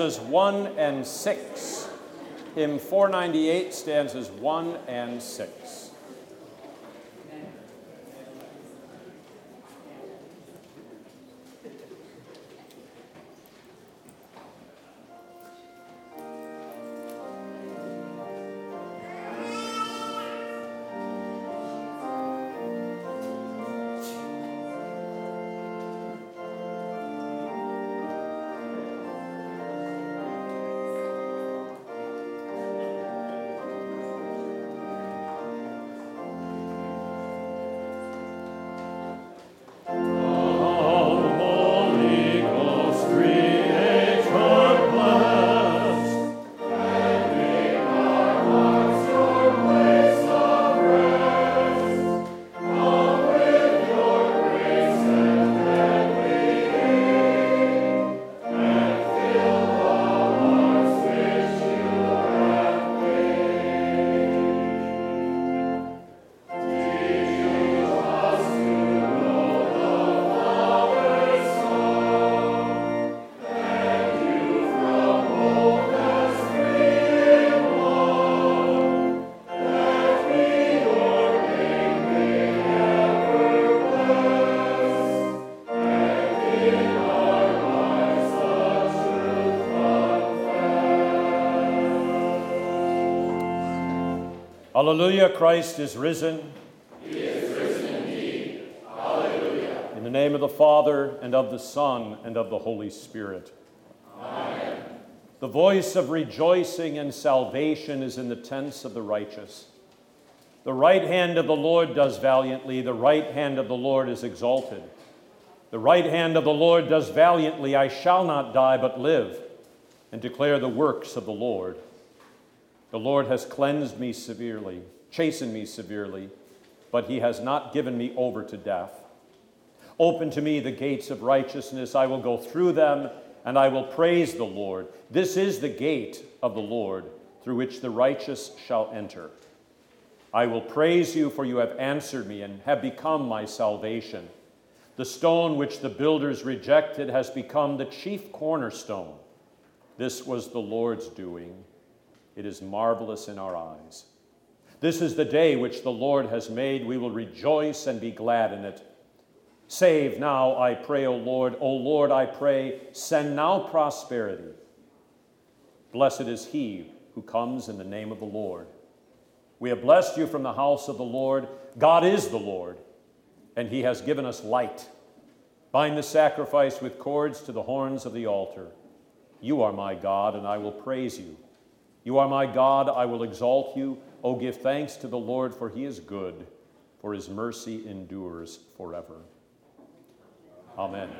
Stanzas 1 and 6. Hymn 498, stanzas 1 and 6. Hallelujah, Christ is risen. He is risen indeed. Hallelujah. In the name of the Father, and of the Son, and of the Holy Spirit. Amen. The voice of rejoicing and salvation is in the tents of the righteous. The right hand of the Lord does valiantly, the right hand of the Lord is exalted. The right hand of the Lord does valiantly, I shall not die but live, and declare the works of the Lord. The Lord has cleansed me severely, chastened me severely, but he has not given me over to death. Open to me the gates of righteousness. I will go through them, and I will praise the Lord. This is the gate of the Lord, through which the righteous shall enter. I will praise you, for you have answered me and have become my salvation. The stone which the builders rejected has become the chief cornerstone. This was the Lord's doing. It is marvelous in our eyes. This is the day which the Lord has made. We will rejoice and be glad in it. Save now, I pray, O Lord. O Lord, I pray, send now prosperity. Blessed is he who comes in the name of the Lord. We have blessed you from the house of the Lord. God is the Lord, and he has given us light. Bind the sacrifice with cords to the horns of the altar. You are my God, and I will praise you. You are my God, I will exalt you. Oh, give thanks to the Lord, for he is good, for his mercy endures forever. Amen.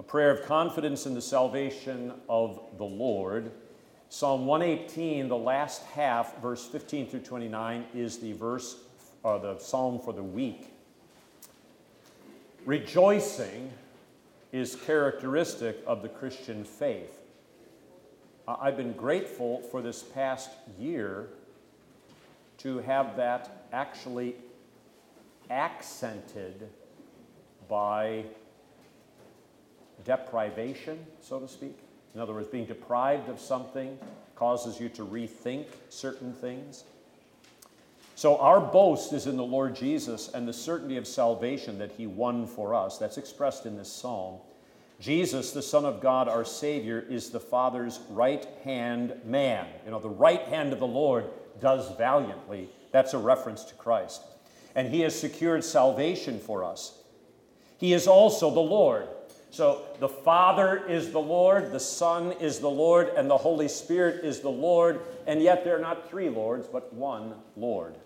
A prayer of confidence in the salvation of the Lord. Psalm 118, the last half, verse 15 through 29, is the verse, or uh, the psalm for the week. Rejoicing is characteristic of the Christian faith. I've been grateful for this past year to have that actually accented by deprivation, so to speak. In other words, being deprived of something causes you to rethink certain things. So, our boast is in the Lord Jesus and the certainty of salvation that He won for us. That's expressed in this psalm. Jesus, the Son of God, our Savior, is the Father's right hand man. You know, the right hand of the Lord does valiantly. That's a reference to Christ. And He has secured salvation for us. He is also the Lord. So the Father is the Lord, the Son is the Lord, and the Holy Spirit is the Lord, and yet they're not three Lords, but one Lord.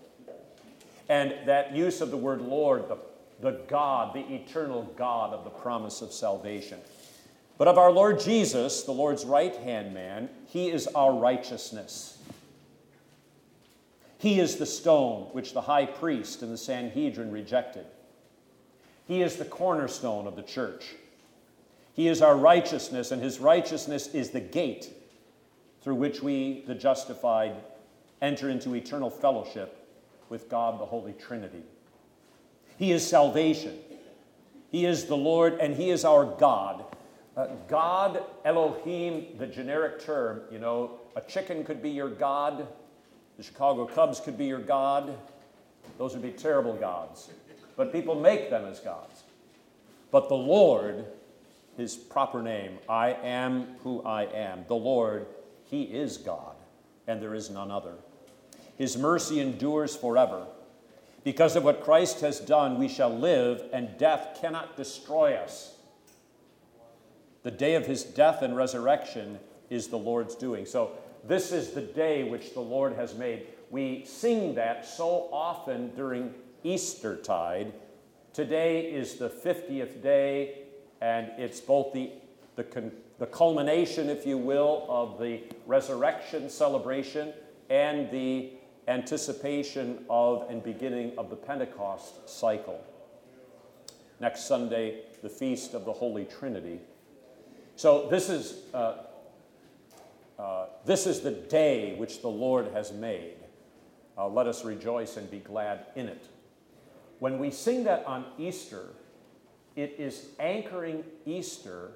And that use of the word Lord, the the God, the eternal God of the promise of salvation. But of our Lord Jesus, the Lord's right hand man, he is our righteousness. He is the stone which the high priest and the Sanhedrin rejected. He is the cornerstone of the church. He is our righteousness, and his righteousness is the gate through which we, the justified, enter into eternal fellowship with God the Holy Trinity. He is salvation. He is the Lord and He is our God. Uh, God, Elohim, the generic term, you know, a chicken could be your God, the Chicago Cubs could be your God. Those would be terrible gods. But people make them as gods. But the Lord, his proper name, I am who I am, the Lord, he is God, and there is none other. His mercy endures forever. Because of what Christ has done, we shall live, and death cannot destroy us. The day of his death and resurrection is the Lord's doing. So, this is the day which the Lord has made. We sing that so often during Eastertide. Today is the 50th day, and it's both the, the, the culmination, if you will, of the resurrection celebration and the anticipation of and beginning of the Pentecost cycle. Next Sunday, the Feast of the Holy Trinity. So, this is, uh, uh, this is the day which the Lord has made. Uh, let us rejoice and be glad in it. When we sing that on Easter, it is anchoring Easter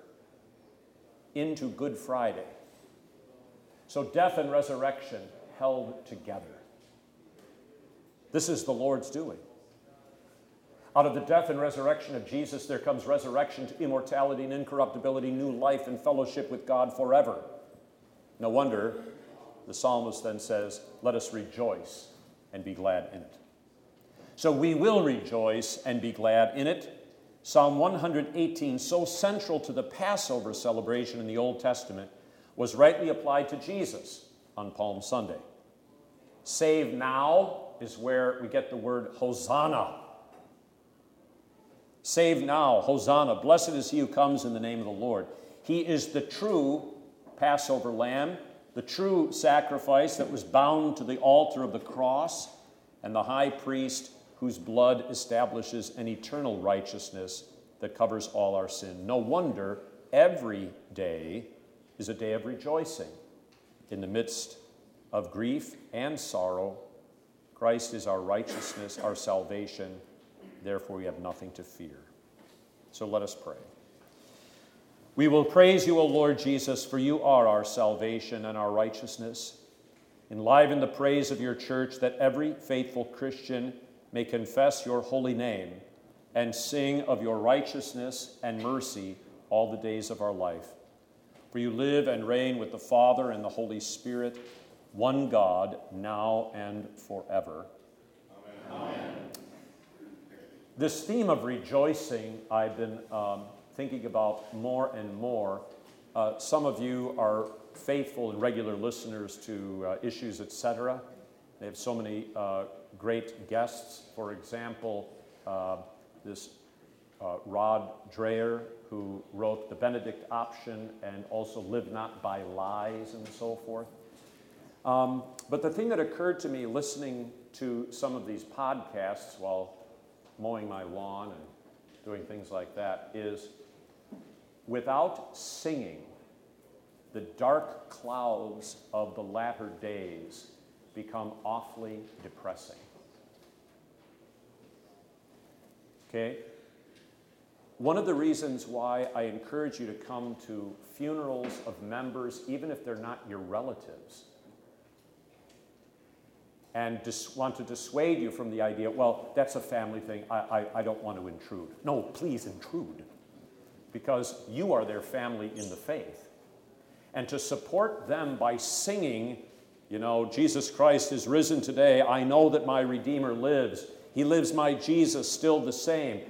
into Good Friday. So, death and resurrection held together. This is the Lord's doing. Out of the death and resurrection of Jesus, there comes resurrection to immortality and incorruptibility, new life and fellowship with God forever. No wonder the psalmist then says, Let us rejoice and be glad in it. So we will rejoice and be glad in it. Psalm 118, so central to the Passover celebration in the Old Testament, was rightly applied to Jesus on Palm Sunday. Save now is where we get the word Hosanna. Save now, Hosanna. Blessed is he who comes in the name of the Lord. He is the true Passover lamb, the true sacrifice that was bound to the altar of the cross, and the high priest whose blood establishes an eternal righteousness that covers all our sin. No wonder every day is a day of rejoicing. In the midst of grief and sorrow, Christ is our righteousness, our salvation. Therefore, we have nothing to fear. So let us pray. We will praise you, O Lord Jesus, for you are our salvation and our righteousness. Enliven the praise of your church that every faithful Christian may confess your holy name and sing of your righteousness and mercy all the days of our life. For you live and reign with the Father and the Holy Spirit, one God, now and forever. Amen. Amen. This theme of rejoicing, I've been um, thinking about more and more. Uh, some of you are faithful and regular listeners to uh, Issues, etc. They have so many uh, great guests. For example, uh, this uh, Rod Dreher, who wrote The Benedict Option and also Live Not by Lies and so forth. Um, but the thing that occurred to me listening to some of these podcasts while mowing my lawn and doing things like that is without singing, the dark clouds of the latter days become awfully depressing. Okay? One of the reasons why I encourage you to come to funerals of members, even if they're not your relatives, and dis- want to dissuade you from the idea, well, that's a family thing, I, I, I don't want to intrude. No, please intrude, because you are their family in the faith. And to support them by singing, you know, Jesus Christ is risen today, I know that my Redeemer lives, He lives my Jesus still the same.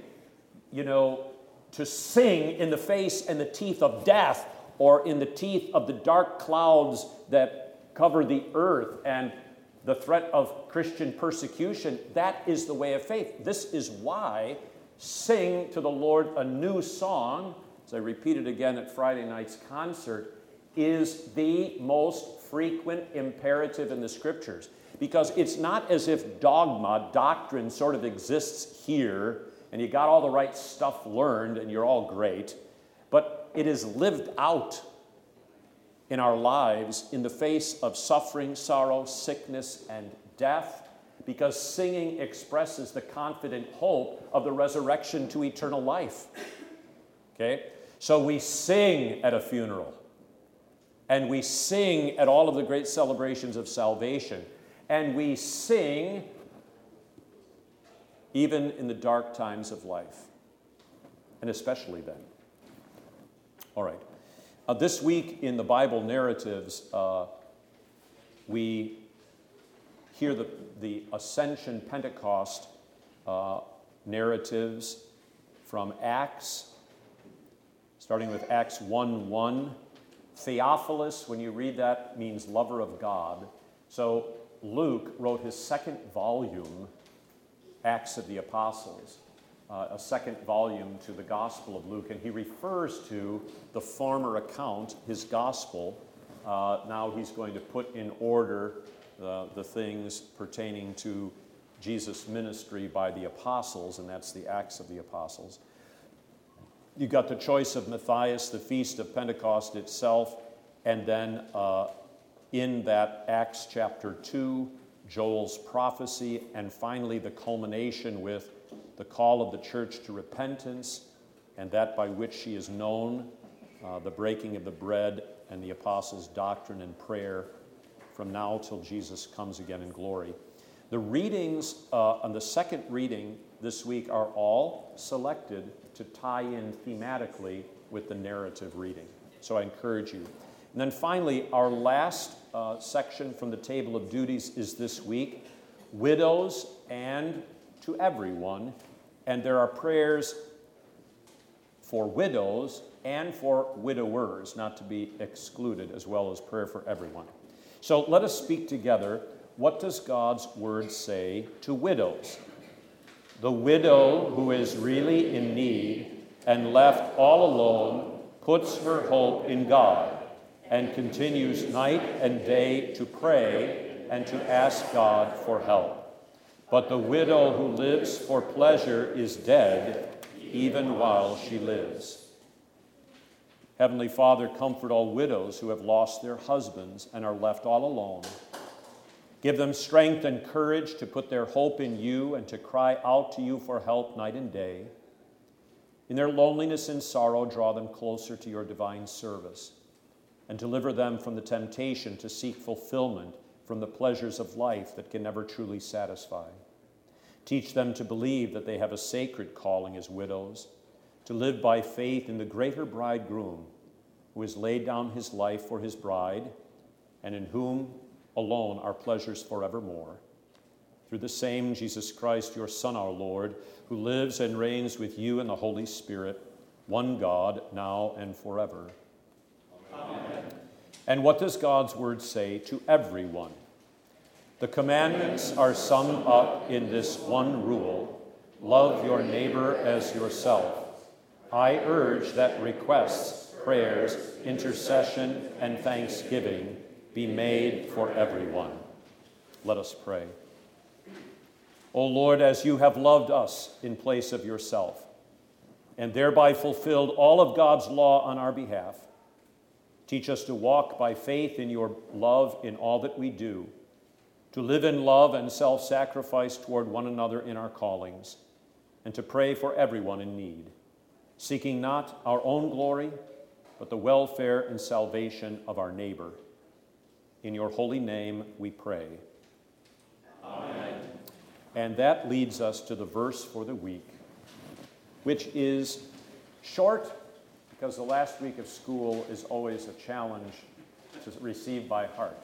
You know, to sing in the face and the teeth of death or in the teeth of the dark clouds that cover the earth and the threat of Christian persecution, that is the way of faith. This is why sing to the Lord a new song, as I repeated again at Friday night's concert, is the most frequent imperative in the scriptures. Because it's not as if dogma, doctrine, sort of exists here and you got all the right stuff learned and you're all great, but it is lived out in our lives in the face of suffering, sorrow, sickness, and death, because singing expresses the confident hope of the resurrection to eternal life. Okay? So we sing at a funeral, and we sing at all of the great celebrations of salvation, and we sing even in the dark times of life, and especially then. All right. Uh, this week in the Bible narratives, uh, we hear the, the Ascension Pentecost uh, narratives from Acts, starting with Acts 1 1. Theophilus, when you read that, means lover of God. So Luke wrote his second volume, Acts of the Apostles uh, a second volume to the Gospel of Luke, and he refers to the former account, his Gospel. Uh, now he's going to put in order uh, the things pertaining to Jesus' ministry by the apostles, and that's the Acts of the Apostles. You got the choice of Matthias, the feast of Pentecost itself, and then uh, in that Acts chapter 2, Joel's prophecy, and finally the culmination with the call of the church to repentance, and that by which she is known, uh, the breaking of the bread and the apostles' doctrine and prayer from now till Jesus comes again in glory. The readings uh, on the second reading this week are all selected to tie in thematically with the narrative reading. So I encourage you. And then finally, our last uh, section from the table of duties is this week widows and to everyone and there are prayers for widows and for widowers, not to be excluded, as well as prayer for everyone. So let us speak together. What does God's word say to widows? The widow who is really in need and left all alone puts her hope in God and continues night and day to pray and to ask God for help. But the widow who lives for pleasure is dead, even while she lives. Heavenly Father, comfort all widows who have lost their husbands and are left all alone. Give them strength and courage to put their hope in you and to cry out to you for help night and day. In their loneliness and sorrow, draw them closer to your divine service and deliver them from the temptation to seek fulfillment from the pleasures of life that can never truly satisfy. Teach them to believe that they have a sacred calling as widows, to live by faith in the greater bridegroom who has laid down his life for his bride, and in whom alone are pleasures forevermore. Through the same Jesus Christ, your Son, our Lord, who lives and reigns with you in the Holy Spirit, one God, now and forever. Amen. And what does God's word say to everyone? The commandments are summed up in this one rule love your neighbor as yourself. I urge that requests, prayers, intercession, and thanksgiving be made for everyone. Let us pray. O Lord, as you have loved us in place of yourself, and thereby fulfilled all of God's law on our behalf, teach us to walk by faith in your love in all that we do to live in love and self sacrifice toward one another in our callings, and to pray for everyone in need, seeking not our own glory, but the welfare and salvation of our neighbor. In your holy name we pray. Amen. And that leads us to the verse for the week, which is short because the last week of school is always a challenge to receive by heart.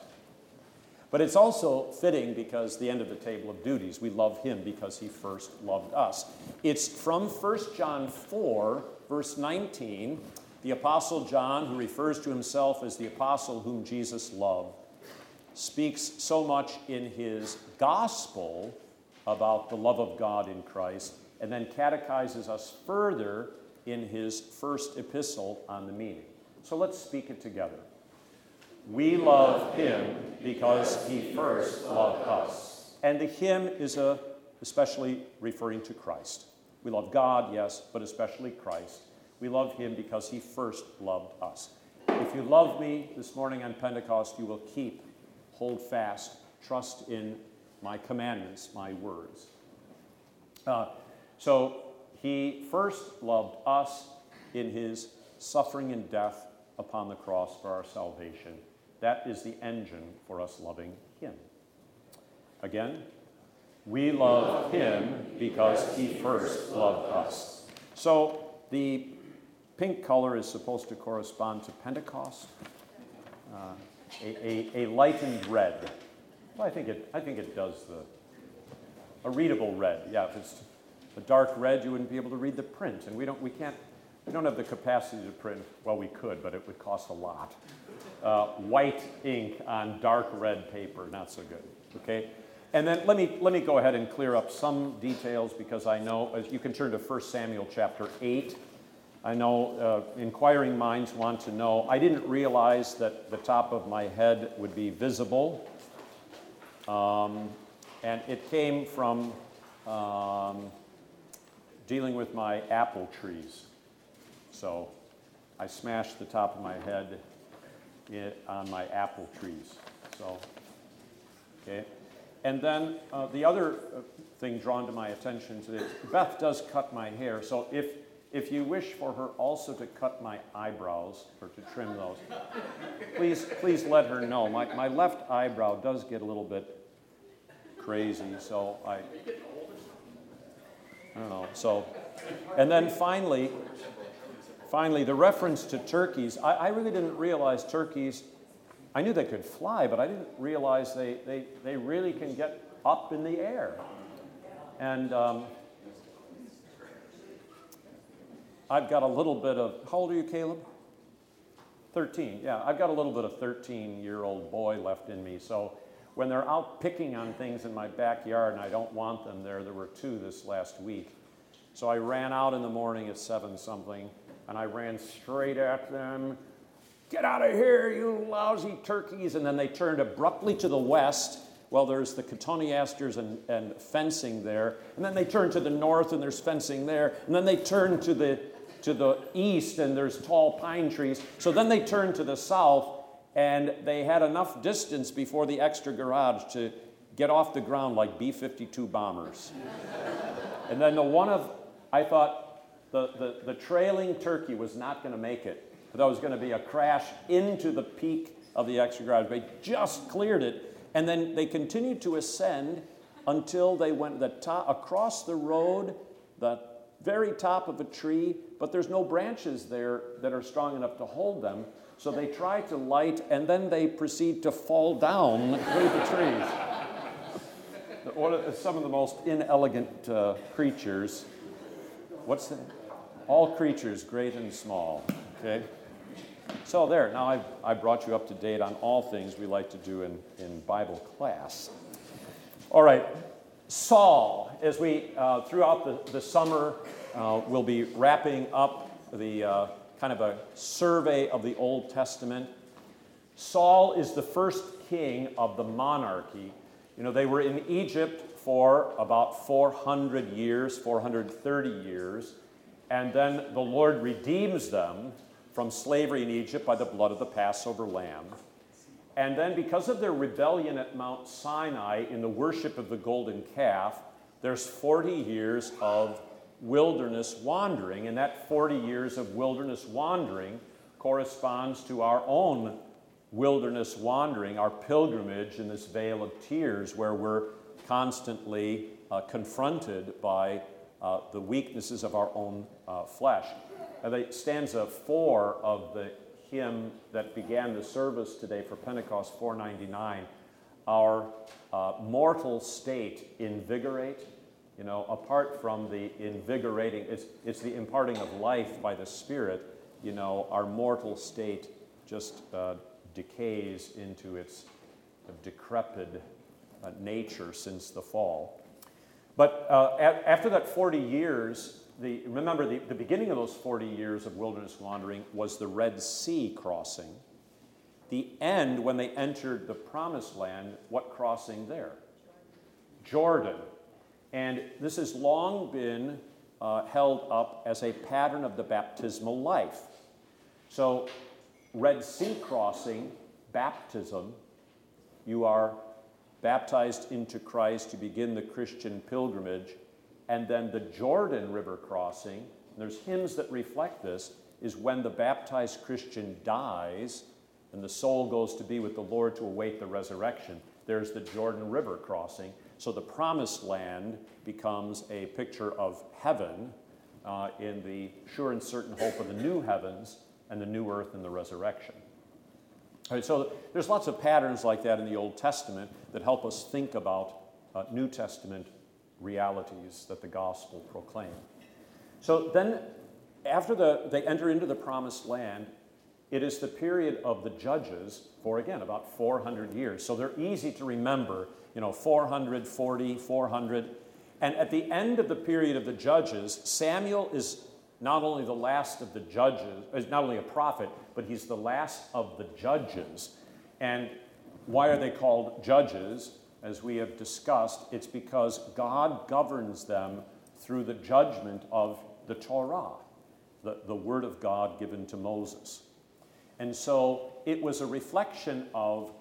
But it's also fitting because the end of the table of duties, we love him because he first loved us. It's from 1 John 4, verse 19. The Apostle John, who refers to himself as the apostle whom Jesus loved, speaks so much in his gospel about the love of God in Christ, and then catechizes us further in his first epistle on the meaning. So let's speak it together. We love him because he first loved us. And the hymn is a, especially referring to Christ. We love God, yes, but especially Christ. We love him because he first loved us. If you love me this morning on Pentecost, you will keep, hold fast, trust in my commandments, my words. Uh, so he first loved us in his suffering and death upon the cross for our salvation. That is the engine for us loving Him. Again, we love Him because He first loved us. So the pink color is supposed to correspond to Pentecost, uh, a, a, a, lightened red. Well, I think it, I think it does the, a readable red. Yeah, if it's a dark red, you wouldn't be able to read the print. And we don't, we can't, we don't have the capacity to print, well, we could, but it would cost a lot. Uh, white ink on dark red paper, not so good, okay? And then let me, let me go ahead and clear up some details because I know, as you can turn to 1 Samuel chapter 8. I know uh, inquiring minds want to know. I didn't realize that the top of my head would be visible. Um, and it came from um, dealing with my apple trees. So I smashed the top of my head on my apple trees. So, okay. And then uh, the other uh, thing drawn to my attention today, Beth does cut my hair. So if if you wish for her also to cut my eyebrows or to trim those, please please let her know. My my left eyebrow does get a little bit crazy, so I I don't know. So, and then finally, finally, the reference to turkeys. I, I really didn't realize turkeys I knew they could fly, but I didn't realize they, they, they really can get up in the air. And um, I've got a little bit of, how old are you, Caleb? 13, yeah, I've got a little bit of 13 year old boy left in me. So when they're out picking on things in my backyard and I don't want them there, there were two this last week. So I ran out in the morning at 7 something and I ran straight at them Get out of here, you lousy turkeys. And then they turned abruptly to the west. Well, there's the cotoneasters and, and fencing there. And then they turn to the north and there's fencing there. And then they turn to the, to the east and there's tall pine trees. So then they turn to the south and they had enough distance before the extra garage to get off the ground like B 52 bombers. and then the one of, I thought the, the, the trailing turkey was not going to make it that was going to be a crash into the peak of the extra garage. They just cleared it, and then they continued to ascend until they went the top, across the road, the very top of a tree, but there's no branches there that are strong enough to hold them. So they try to light, and then they proceed to fall down through the trees. Some of the most inelegant uh, creatures. What's that? All creatures, great and small. Okay. So, there, now I've, I brought you up to date on all things we like to do in, in Bible class. All right, Saul, as we, uh, throughout the, the summer, uh, we'll be wrapping up the uh, kind of a survey of the Old Testament. Saul is the first king of the monarchy. You know, they were in Egypt for about 400 years, 430 years, and then the Lord redeems them from slavery in Egypt by the blood of the Passover lamb. And then, because of their rebellion at Mount Sinai in the worship of the golden calf, there's 40 years of wilderness wandering. And that 40 years of wilderness wandering corresponds to our own wilderness wandering, our pilgrimage in this vale of tears, where we're constantly uh, confronted by uh, the weaknesses of our own uh, flesh the stanza four of the hymn that began the service today for Pentecost 499, our uh, mortal state invigorate. You know, apart from the invigorating, it's, it's the imparting of life by the Spirit, you know, our mortal state just uh, decays into its decrepit uh, nature since the fall. But uh, a- after that 40 years, the, remember, the, the beginning of those 40 years of wilderness wandering was the Red Sea crossing. The end, when they entered the promised land, what crossing there? Jordan. And this has long been uh, held up as a pattern of the baptismal life. So, Red Sea crossing, baptism, you are baptized into Christ to begin the Christian pilgrimage and then the Jordan River crossing. There's hymns that reflect this. is when the baptized Christian dies and the soul goes to be with the Lord to await the resurrection. There's the Jordan River crossing. So the promised land becomes a picture of heaven uh, in the sure and certain hope of the new heavens and the new earth and the resurrection. So there's lots of patterns like that in the Old Testament that help us think about uh, New Testament realities that the gospel proclaim. So then, after the, they enter into the promised land, it is the period of the judges for, again, about 400 years. So they're easy to remember, you know, 440, 400. And at the end of the period of the judges, Samuel is not only the last of the judges, not only a prophet, but he's the last of the judges. And why are they called judges? As we have discussed, it's because God governs them through the judgment of the Torah, the, the word of God given to Moses. And so it was a reflection of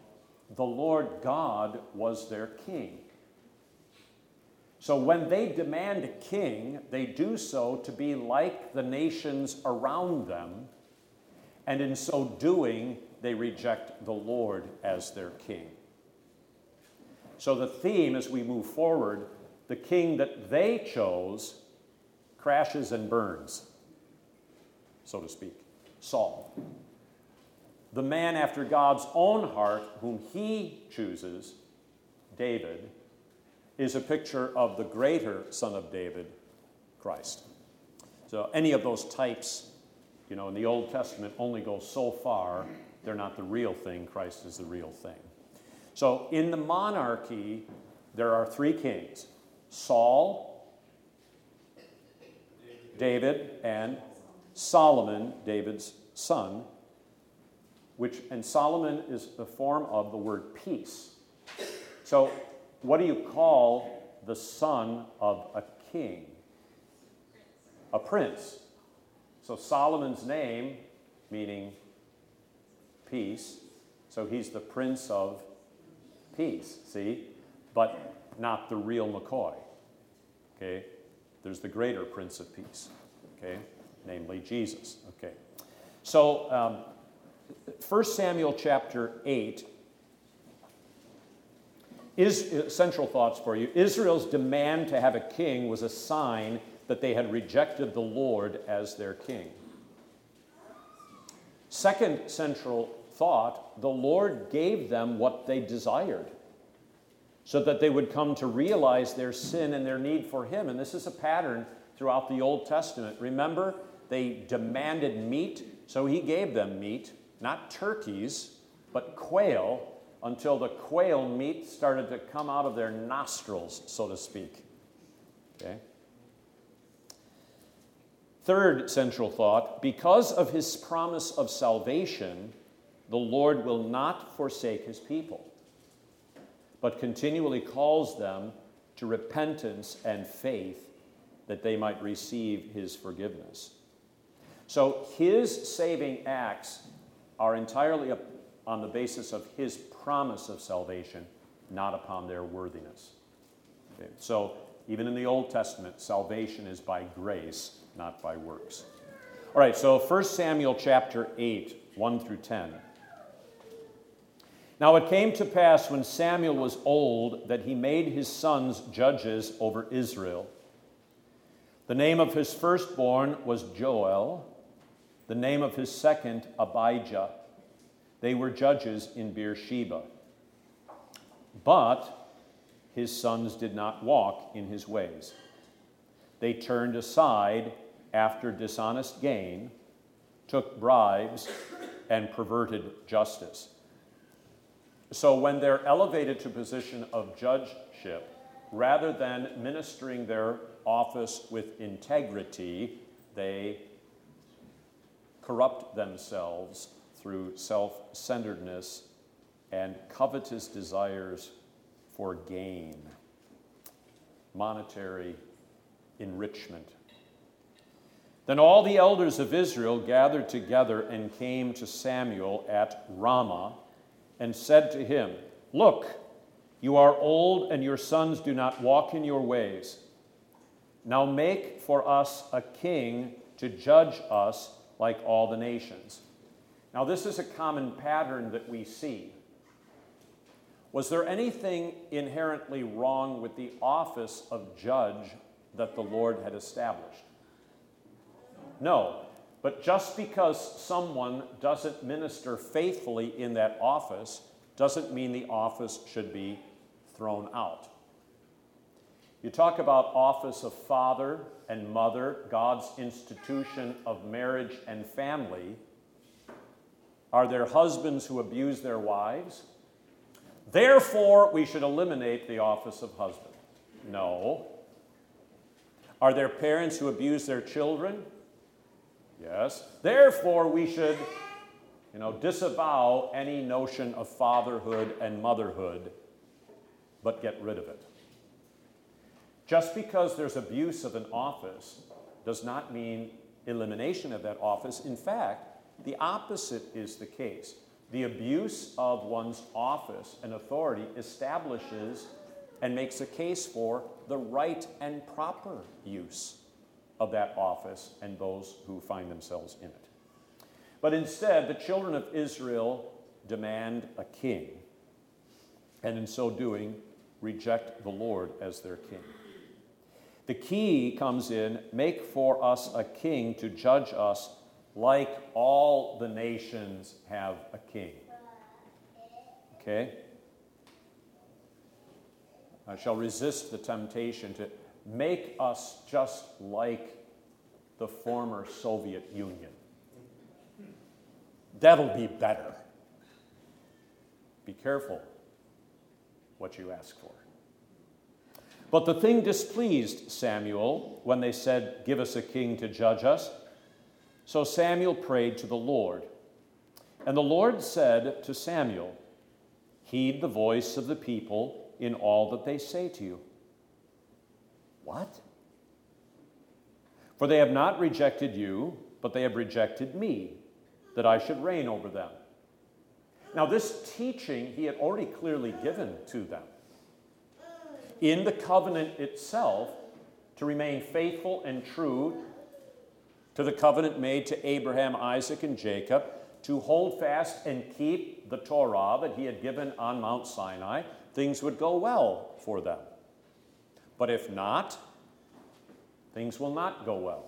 the Lord God was their king. So when they demand a king, they do so to be like the nations around them, and in so doing, they reject the Lord as their king. So the theme as we move forward, the king that they chose crashes and burns, so to speak, Saul the man after God's own heart, whom he chooses, David, is a picture of the greater son of David, Christ. So any of those types, you know, in the Old Testament only go so far. They're not the real thing. Christ is the real thing. So in the monarchy, there are three kings Saul, David, and Solomon, David's son, which, and Solomon is the form of the word peace. So, what do you call the son of a king? A prince. So, Solomon's name, meaning peace, so he's the prince of peace, see? But not the real McCoy, okay? There's the greater prince of peace, okay? Namely Jesus, okay? So, um, 1 Samuel chapter 8 is uh, central thoughts for you. Israel's demand to have a king was a sign that they had rejected the Lord as their king. Second central thought the Lord gave them what they desired so that they would come to realize their sin and their need for Him. And this is a pattern throughout the Old Testament. Remember, they demanded meat, so He gave them meat not turkeys, but quail, until the quail meat started to come out of their nostrils, so to speak. Okay? Third central thought because of his promise of salvation, the Lord will not forsake his people, but continually calls them to repentance and faith that they might receive his forgiveness. So his saving acts are entirely on the basis of his promise of salvation, not upon their worthiness. Okay? So, even in the Old Testament, salvation is by grace, not by works. All right, so 1 Samuel chapter 8, 1 through 10. Now it came to pass when Samuel was old that he made his sons judges over Israel. The name of his firstborn was Joel the name of his second, Abijah. They were judges in Beersheba. But his sons did not walk in his ways. They turned aside after dishonest gain, took bribes, and perverted justice. So when they're elevated to position of judgeship, rather than ministering their office with integrity, they corrupt themselves through self centeredness and covetous desires for gain, monetary enrichment. Then all the elders of Israel gathered together and came to Samuel at Ramah and said to him, Look, you are old and your sons do not walk in your ways. Now make for us a king to judge us like all the nations. Now, this is a common pattern that we see. Was there anything inherently wrong with the office of judge that the Lord had established? No. But just because someone doesn't minister faithfully in that office doesn't mean the office should be thrown out. You talk about office of father and mother, God's institution of marriage and family. Are there husbands who abuse their wives? Therefore, we should eliminate the office of husband. No. Are there parents who abuse their children? Yes. Therefore, we should, you know, disavow any notion of fatherhood and motherhood, but get rid of it. Just because there's abuse of an office does not mean elimination of that office. In fact, the opposite is the case. The abuse of one's office and authority establishes and makes a case for the right and proper use of that office and those who find themselves in it. But instead, the children of Israel demand a king, and in so doing, reject the Lord as their king. The key comes in make for us a king to judge us like all the nations have a king. Okay? I shall resist the temptation to make us just like the former Soviet Union. That'll be better. Be careful what you ask for. But the thing displeased Samuel when they said, Give us a king to judge us. So Samuel prayed to the Lord. And the Lord said to Samuel, Heed the voice of the people in all that they say to you. What? For they have not rejected you, but they have rejected me, that I should reign over them. Now, this teaching he had already clearly given to them. In the covenant itself, to remain faithful and true to the covenant made to Abraham, Isaac, and Jacob, to hold fast and keep the Torah that he had given on Mount Sinai, things would go well for them. But if not, things will not go well.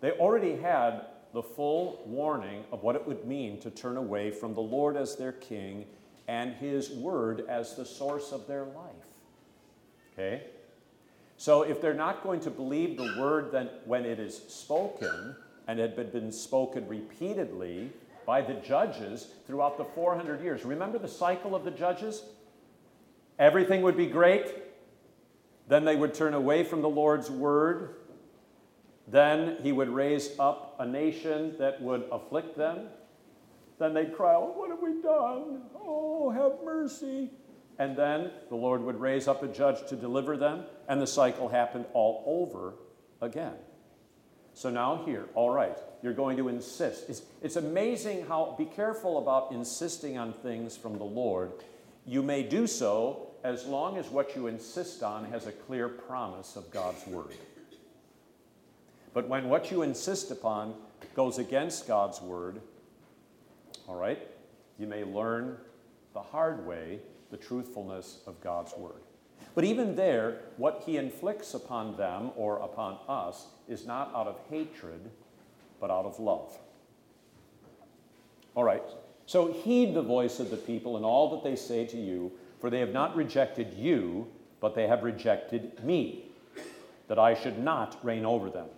They already had the full warning of what it would mean to turn away from the Lord as their king and his word as the source of their life. Okay? So if they're not going to believe the word then when it is spoken and had been spoken repeatedly by the judges throughout the 400 years. Remember the cycle of the judges? Everything would be great. Then they would turn away from the Lord's word. Then he would raise up a nation that would afflict them. Then they'd cry, oh, What have we done? Oh, have mercy. And then the Lord would raise up a judge to deliver them, and the cycle happened all over again. So now, here, all right, you're going to insist. It's, it's amazing how, be careful about insisting on things from the Lord. You may do so as long as what you insist on has a clear promise of God's word. But when what you insist upon goes against God's word, all right, you may learn the hard way the truthfulness of God's word. But even there, what he inflicts upon them or upon us is not out of hatred, but out of love. All right, so heed the voice of the people in all that they say to you, for they have not rejected you, but they have rejected me, that I should not reign over them.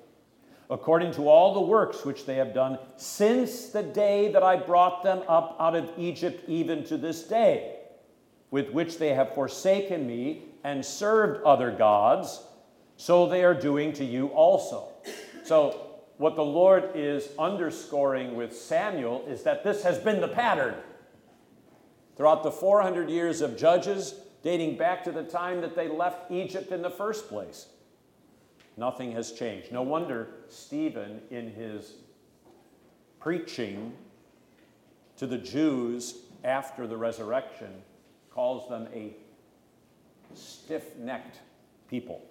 According to all the works which they have done since the day that I brought them up out of Egypt, even to this day with which they have forsaken me and served other gods, so they are doing to you also. So, what the Lord is underscoring with Samuel is that this has been the pattern. Throughout the 400 years of judges, dating back to the time that they left Egypt in the first place, nothing has changed. No wonder Stephen, in his preaching to the Jews after the resurrection, calls them a stiff necked people.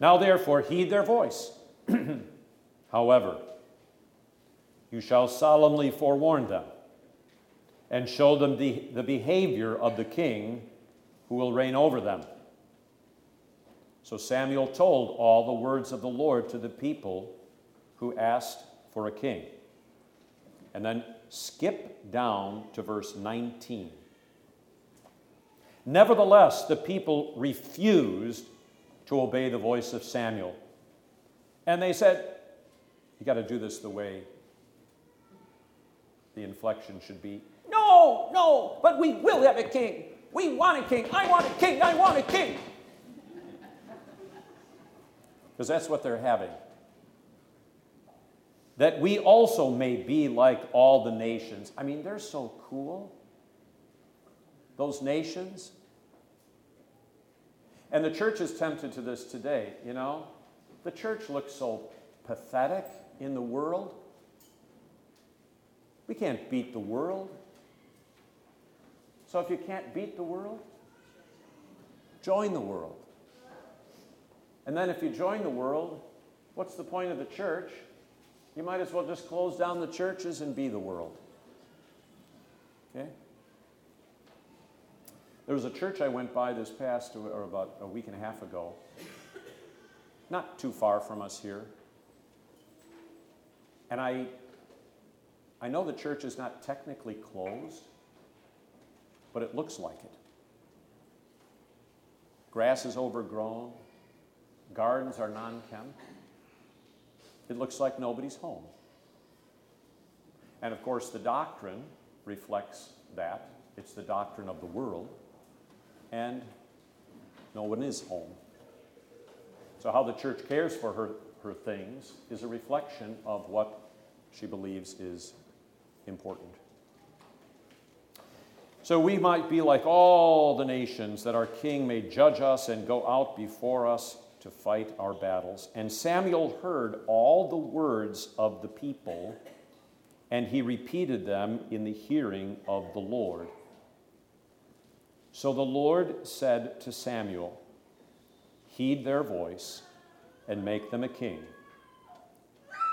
Now, therefore, heed their voice. However, You shall solemnly forewarn them and show them the, the behavior of the king who will reign over them. So Samuel told all the words of the Lord to the people who asked for a king. And then skip down to verse 19. Nevertheless, the people refused to obey the voice of Samuel. And they said, You got to do this the way the inflection should be. No, no, but we will have a king. We want a king. I want a king. I want a king. Because that's what they're having. That we also may be like all the nations. I mean, they're so cool. Those nations. And the church is tempted to this today, you know? The church looks so pathetic in the world. We can't beat the world. So if you can't beat the world, join the world. And then if you join the world, what's the point of the church? You might as well just close down the churches and be the world. Okay? There was a church I went by this past, or about a week and a half ago, not too far from us here. And I, I know the church is not technically closed, but it looks like it. Grass is overgrown, gardens are non kempt. It looks like nobody's home. And of course, the doctrine reflects that. It's the doctrine of the world, and no one is home. So, how the church cares for her, her things is a reflection of what she believes is important. So we might be like all the nations, that our king may judge us and go out before us to fight our battles. And Samuel heard all the words of the people, and he repeated them in the hearing of the Lord. So the Lord said to Samuel, Heed their voice and make them a king.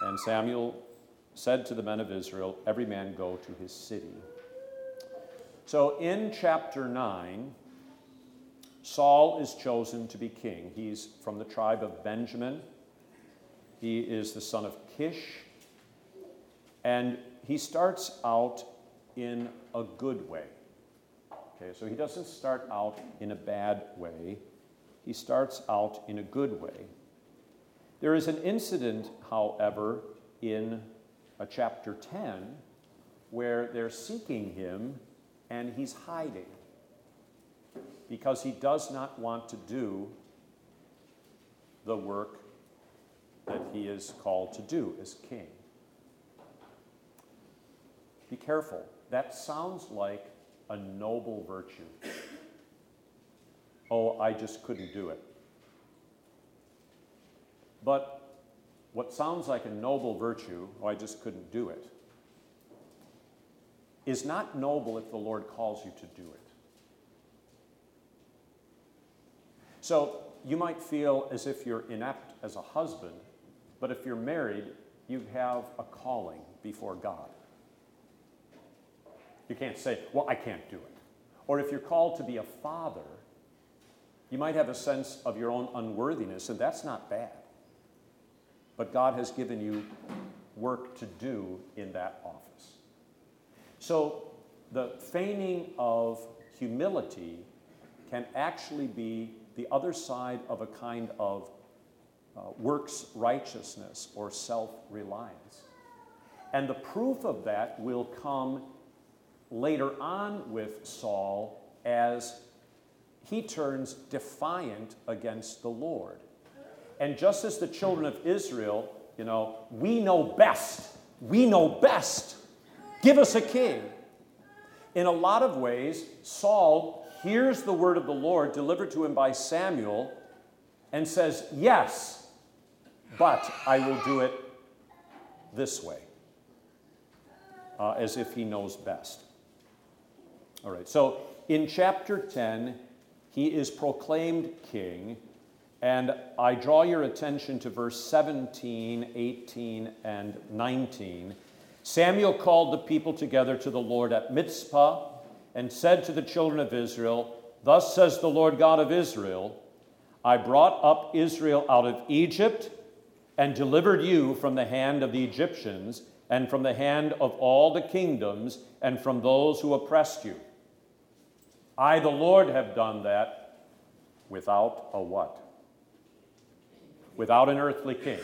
And Samuel said to the men of Israel, Every man go to his city. So in chapter 9, Saul is chosen to be king. He's from the tribe of Benjamin. He is the son of Kish. And he starts out in a good way. Okay, so he doesn't start out in a bad way, he starts out in a good way. There is an incident, however, in chapter 10 where they're seeking him and he's hiding because he does not want to do the work that he is called to do as king. Be careful. That sounds like a noble virtue. Oh, I just couldn't do it. But what sounds like a noble virtue, oh, I just couldn't do it, is not noble if the Lord calls you to do it. So you might feel as if you're inept as a husband, but if you're married, you have a calling before God. You can't say, Well, I can't do it. Or if you're called to be a father, you might have a sense of your own unworthiness, and that's not bad. But God has given you work to do in that office. So the feigning of humility can actually be the other side of a kind of uh, works righteousness or self reliance. And the proof of that will come later on with Saul as he turns defiant against the Lord. And just as the children of Israel, you know, we know best, we know best. Give us a king. In a lot of ways, Saul hears the word of the Lord delivered to him by Samuel and says, Yes, but I will do it this way, uh, as if he knows best. All right, so in chapter 10, he is proclaimed king, and I draw your attention to verse 17, 18, and 19 Samuel called the people together to the Lord at Mizpah and said to the children of Israel, Thus says the Lord God of Israel, I brought up Israel out of Egypt and delivered you from the hand of the Egyptians and from the hand of all the kingdoms and from those who oppressed you. I, the Lord, have done that without a what? Without an earthly king.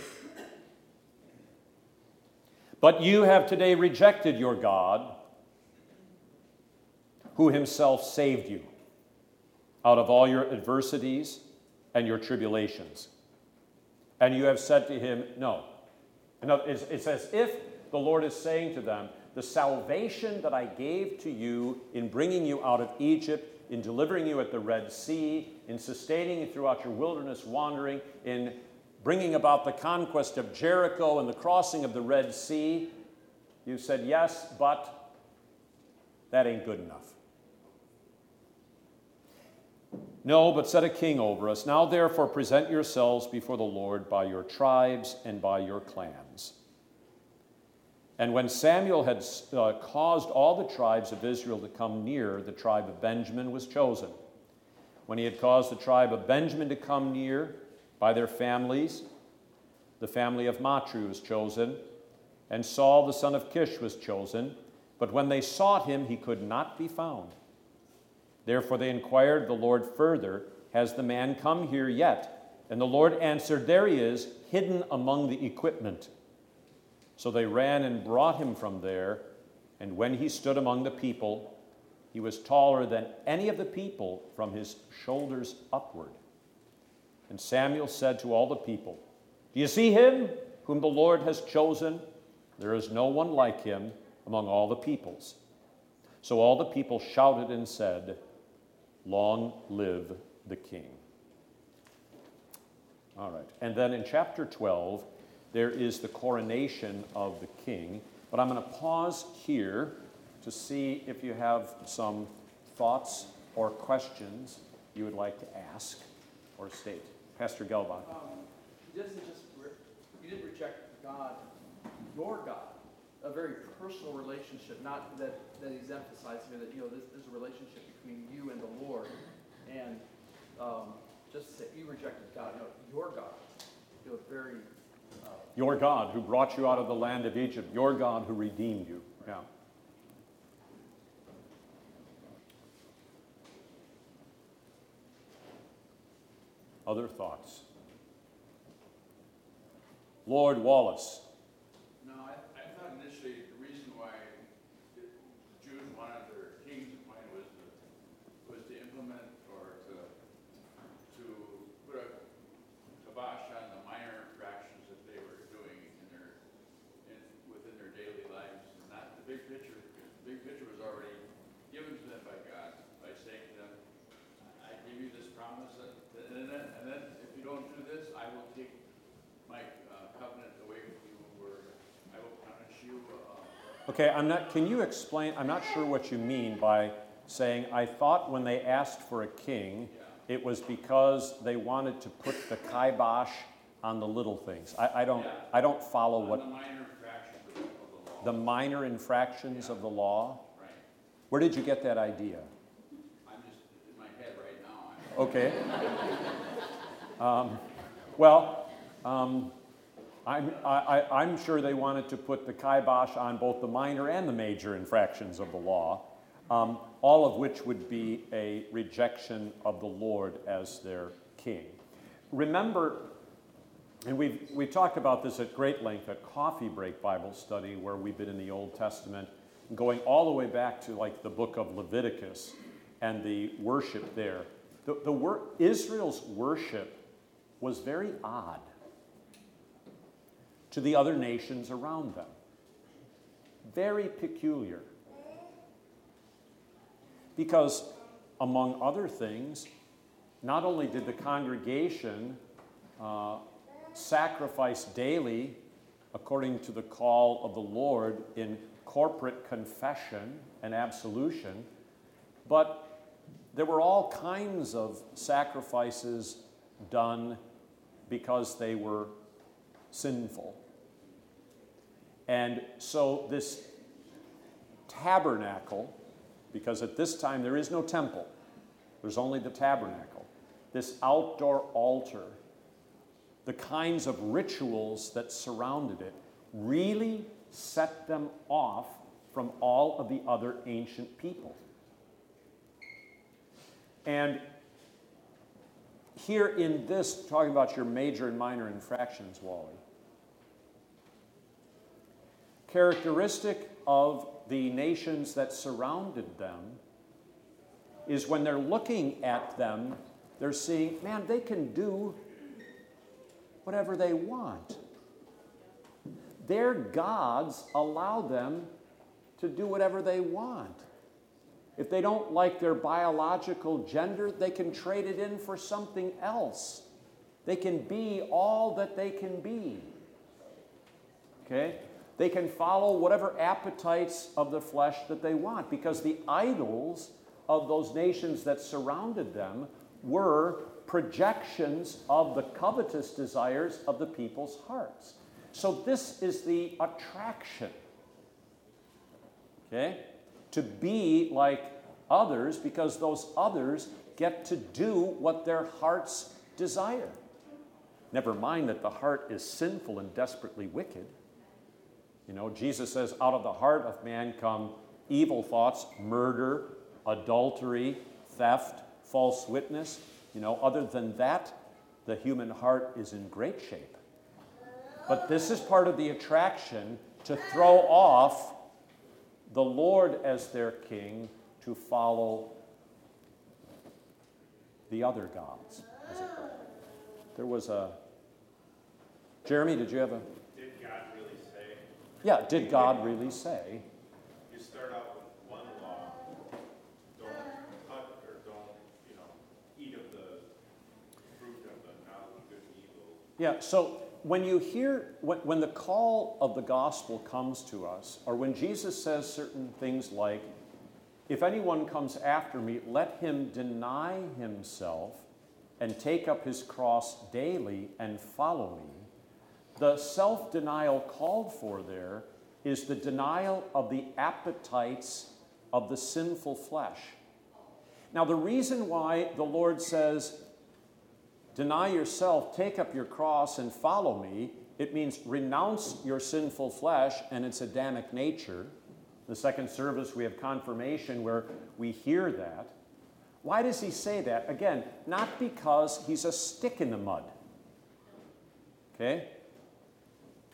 But you have today rejected your God, who himself saved you out of all your adversities and your tribulations. And you have said to him, No. It's as if the Lord is saying to them, The salvation that I gave to you in bringing you out of Egypt, in delivering you at the Red Sea, in sustaining you throughout your wilderness wandering, in bringing about the conquest of Jericho and the crossing of the Red Sea, you said, Yes, but that ain't good enough. No, but set a king over us. Now, therefore, present yourselves before the Lord by your tribes and by your clans. And when Samuel had uh, caused all the tribes of Israel to come near, the tribe of Benjamin was chosen. When he had caused the tribe of Benjamin to come near by their families, the family of Matri was chosen, and Saul the son of Kish was chosen. But when they sought him, he could not be found. Therefore they inquired the Lord further, Has the man come here yet? And the Lord answered, There he is, hidden among the equipment. So they ran and brought him from there. And when he stood among the people, he was taller than any of the people from his shoulders upward. And Samuel said to all the people, Do you see him whom the Lord has chosen? There is no one like him among all the peoples. So all the people shouted and said, Long live the king. All right. And then in chapter 12, there is the coronation of the king. But I'm going to pause here to see if you have some thoughts or questions you would like to ask or state. Pastor Gelbach. Um, he doesn't just, re- you didn't reject God, your God, a very personal relationship, not that, that he's emphasizing here, that, you know, this, there's a relationship between you and the Lord. And um, just say, you rejected God, no, your God. You know, very your God who brought you out of the land of Egypt, your God who redeemed you. Yeah. Other thoughts? Lord Wallace. Okay, I'm not, can you explain? I'm not sure what you mean by saying, I thought when they asked for a king, it was because they wanted to put the kibosh on the little things. I, I don't, I don't follow what. The minor infractions of the law. Right. Where did you get that idea? I'm just in my head right now. Okay. um, well, um, I'm, I, I'm sure they wanted to put the kibosh on both the minor and the major infractions of the law, um, all of which would be a rejection of the Lord as their king. Remember, and we've, we talked about this at great length at Coffee Break Bible Study, where we've been in the Old Testament, going all the way back to like the book of Leviticus and the worship there. The, the wor- Israel's worship was very odd to the other nations around them. Very peculiar. Because, among other things, not only did the congregation uh, sacrifice daily according to the call of the Lord in corporate confession and absolution, but there were all kinds of sacrifices done because they were sinful. And so this tabernacle, because at this time there is no temple, there's only the tabernacle, this outdoor altar, the kinds of rituals that surrounded it really set them off from all of the other ancient people. And here in this, talking about your major and minor infractions, Wally, characteristic of the nations that surrounded them is when they're looking at them, they're seeing, man, they can do whatever they want. Their gods allow them to do whatever they want. If they don't like their biological gender, they can trade it in for something else. They can be all that they can be. Okay? They can follow whatever appetites of the flesh that they want because the idols of those nations that surrounded them were projections of the covetous desires of the people's hearts. So, this is the attraction. Okay? To be like others because those others get to do what their hearts desire. Never mind that the heart is sinful and desperately wicked. You know, Jesus says, out of the heart of man come evil thoughts, murder, adultery, theft, false witness. You know, other than that, the human heart is in great shape. But this is part of the attraction to throw off the Lord as their king to follow the other gods, as it were. There was a. Jeremy, did you have a. Yeah, did God really say? You start out with one law, don't cut or don't, you know, eat of the fruit of the knowledge of good and evil. Yeah, so when you hear, when, when the call of the gospel comes to us, or when Jesus says certain things like, if anyone comes after me, let him deny himself and take up his cross daily and follow me the self denial called for there is the denial of the appetites of the sinful flesh. Now, the reason why the Lord says, Deny yourself, take up your cross, and follow me, it means renounce your sinful flesh and its Adamic nature. The second service, we have confirmation where we hear that. Why does he say that? Again, not because he's a stick in the mud. Okay?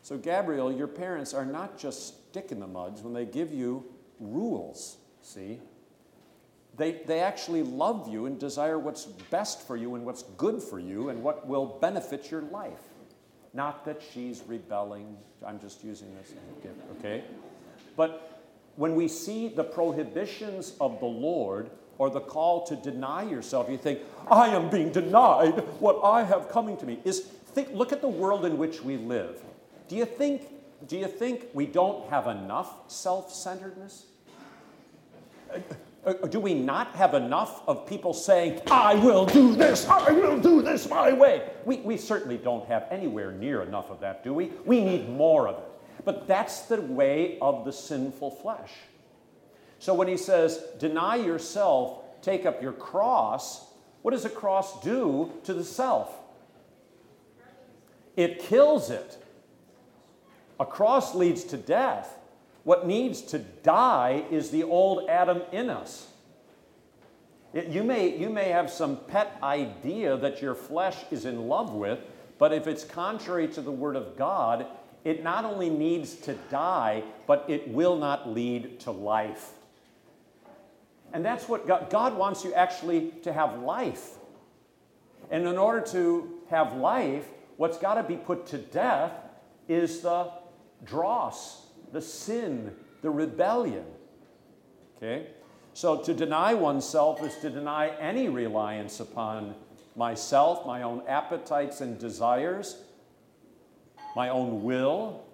So, Gabriel, your parents are not just stick in the muds when they give you rules, see? They, they actually love you and desire what's best for you and what's good for you and what will benefit your life. Not that she's rebelling. I'm just using this, okay? But when we see the prohibitions of the Lord or the call to deny yourself, you think, I am being denied what I have coming to me. Is think, look at the world in which we live. Do you think, do you think we don't have enough self centeredness? Uh, uh, do we not have enough of people saying, I will do this, I will do this my way? We, we certainly don't have anywhere near enough of that, do we? We need more of it. But that's the way of the sinful flesh. So when he says, deny yourself, take up your cross, what does a cross do to the self? It kills it. A cross leads to death. What needs to die is the old Adam in us. It, you, may, you may have some pet idea that your flesh is in love with, but if it's contrary to the Word of God, it not only needs to die, but it will not lead to life. And that's what God, God wants you actually to have life. And in order to have life, what's got to be put to death is the dross, the sin, the rebellion. Okay? So to deny oneself is to deny any reliance upon myself, my own appetites and desires, my own will,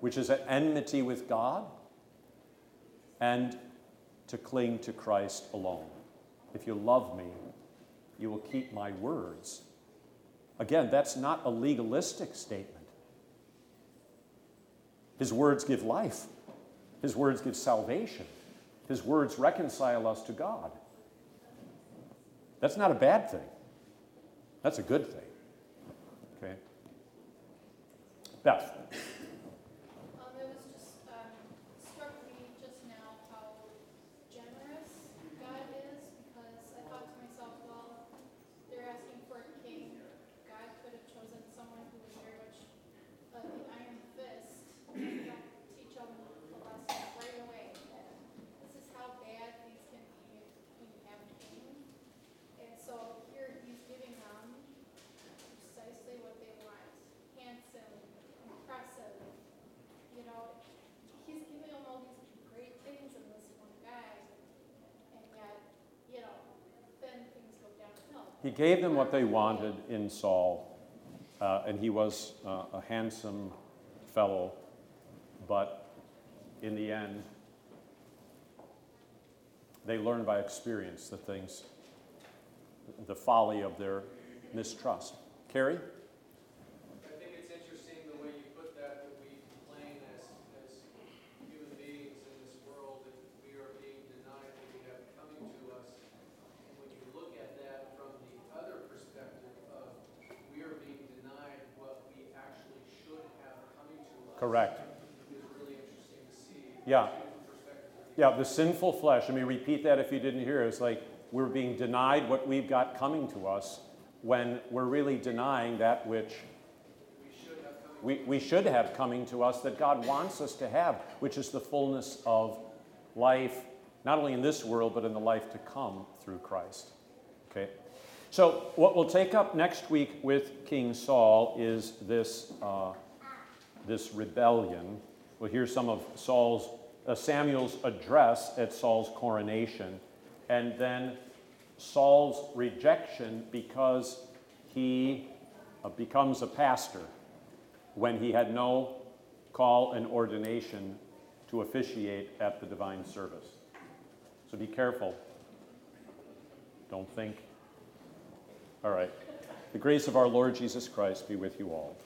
which is at enmity with God, and to cling to Christ alone. If you love me, you will keep my words. Again, that's not a legalistic statement. His words give life, His words give salvation, His words reconcile us to God. That's not a bad thing, that's a good thing. Okay? Beth. Um, it was just, um, struck me just now how generous God is, because I thought to myself, well, they're asking for a king. God could have chosen someone who was very much of the iron fist, and not teach them a lesson right away. that This is how bad things can be when you have a king. And so here he's giving them precisely what they want, handsome, impressive, you know, he's giving them all these great things in this one guy, and yet, you know, then things go downhill. He gave them what they wanted in Saul, uh, and he was uh, a handsome fellow, but in the end, they learned by experience the things, the folly of their mistrust. Carrie? I think it's interesting the way you put that, that we complain as, as human beings in this world, that we are being denied what we have coming to us. And when you look at that from the other perspective of, we are being denied what we actually should have coming to us. Correct. Is really interesting to see. Yeah. Two The sinful flesh. Let me repeat that if you didn't hear. It's like we're being denied what we've got coming to us when we're really denying that which we, we should have coming to us that God wants us to have, which is the fullness of life, not only in this world, but in the life to come through Christ. Okay? So, what we'll take up next week with King Saul is this, uh, this rebellion. We'll hear some of Saul's, uh, Samuel's address at Saul's coronation, and then Saul's rejection because he uh, becomes a pastor when he had no call and ordination to officiate at the divine service. So be careful. Don't think. All right. The grace of our Lord Jesus Christ be with you all.